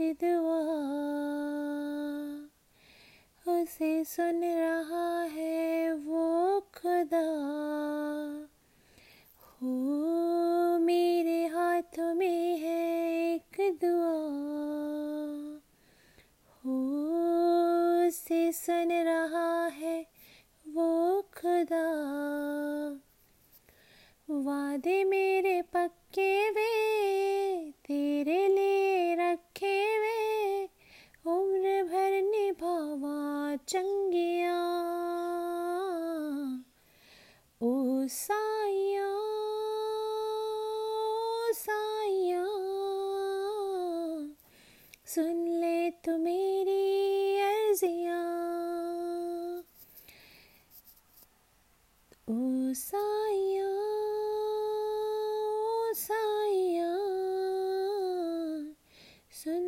एक दुआ उसे सुन रहा है वो खुदा। हो मेरे हाथों में है एक दुआ। हो उसे सुन रहा है चंगिया ओ साया ओ सुन ले तू मेरी अर्जिया ओ साया ओ साया सुन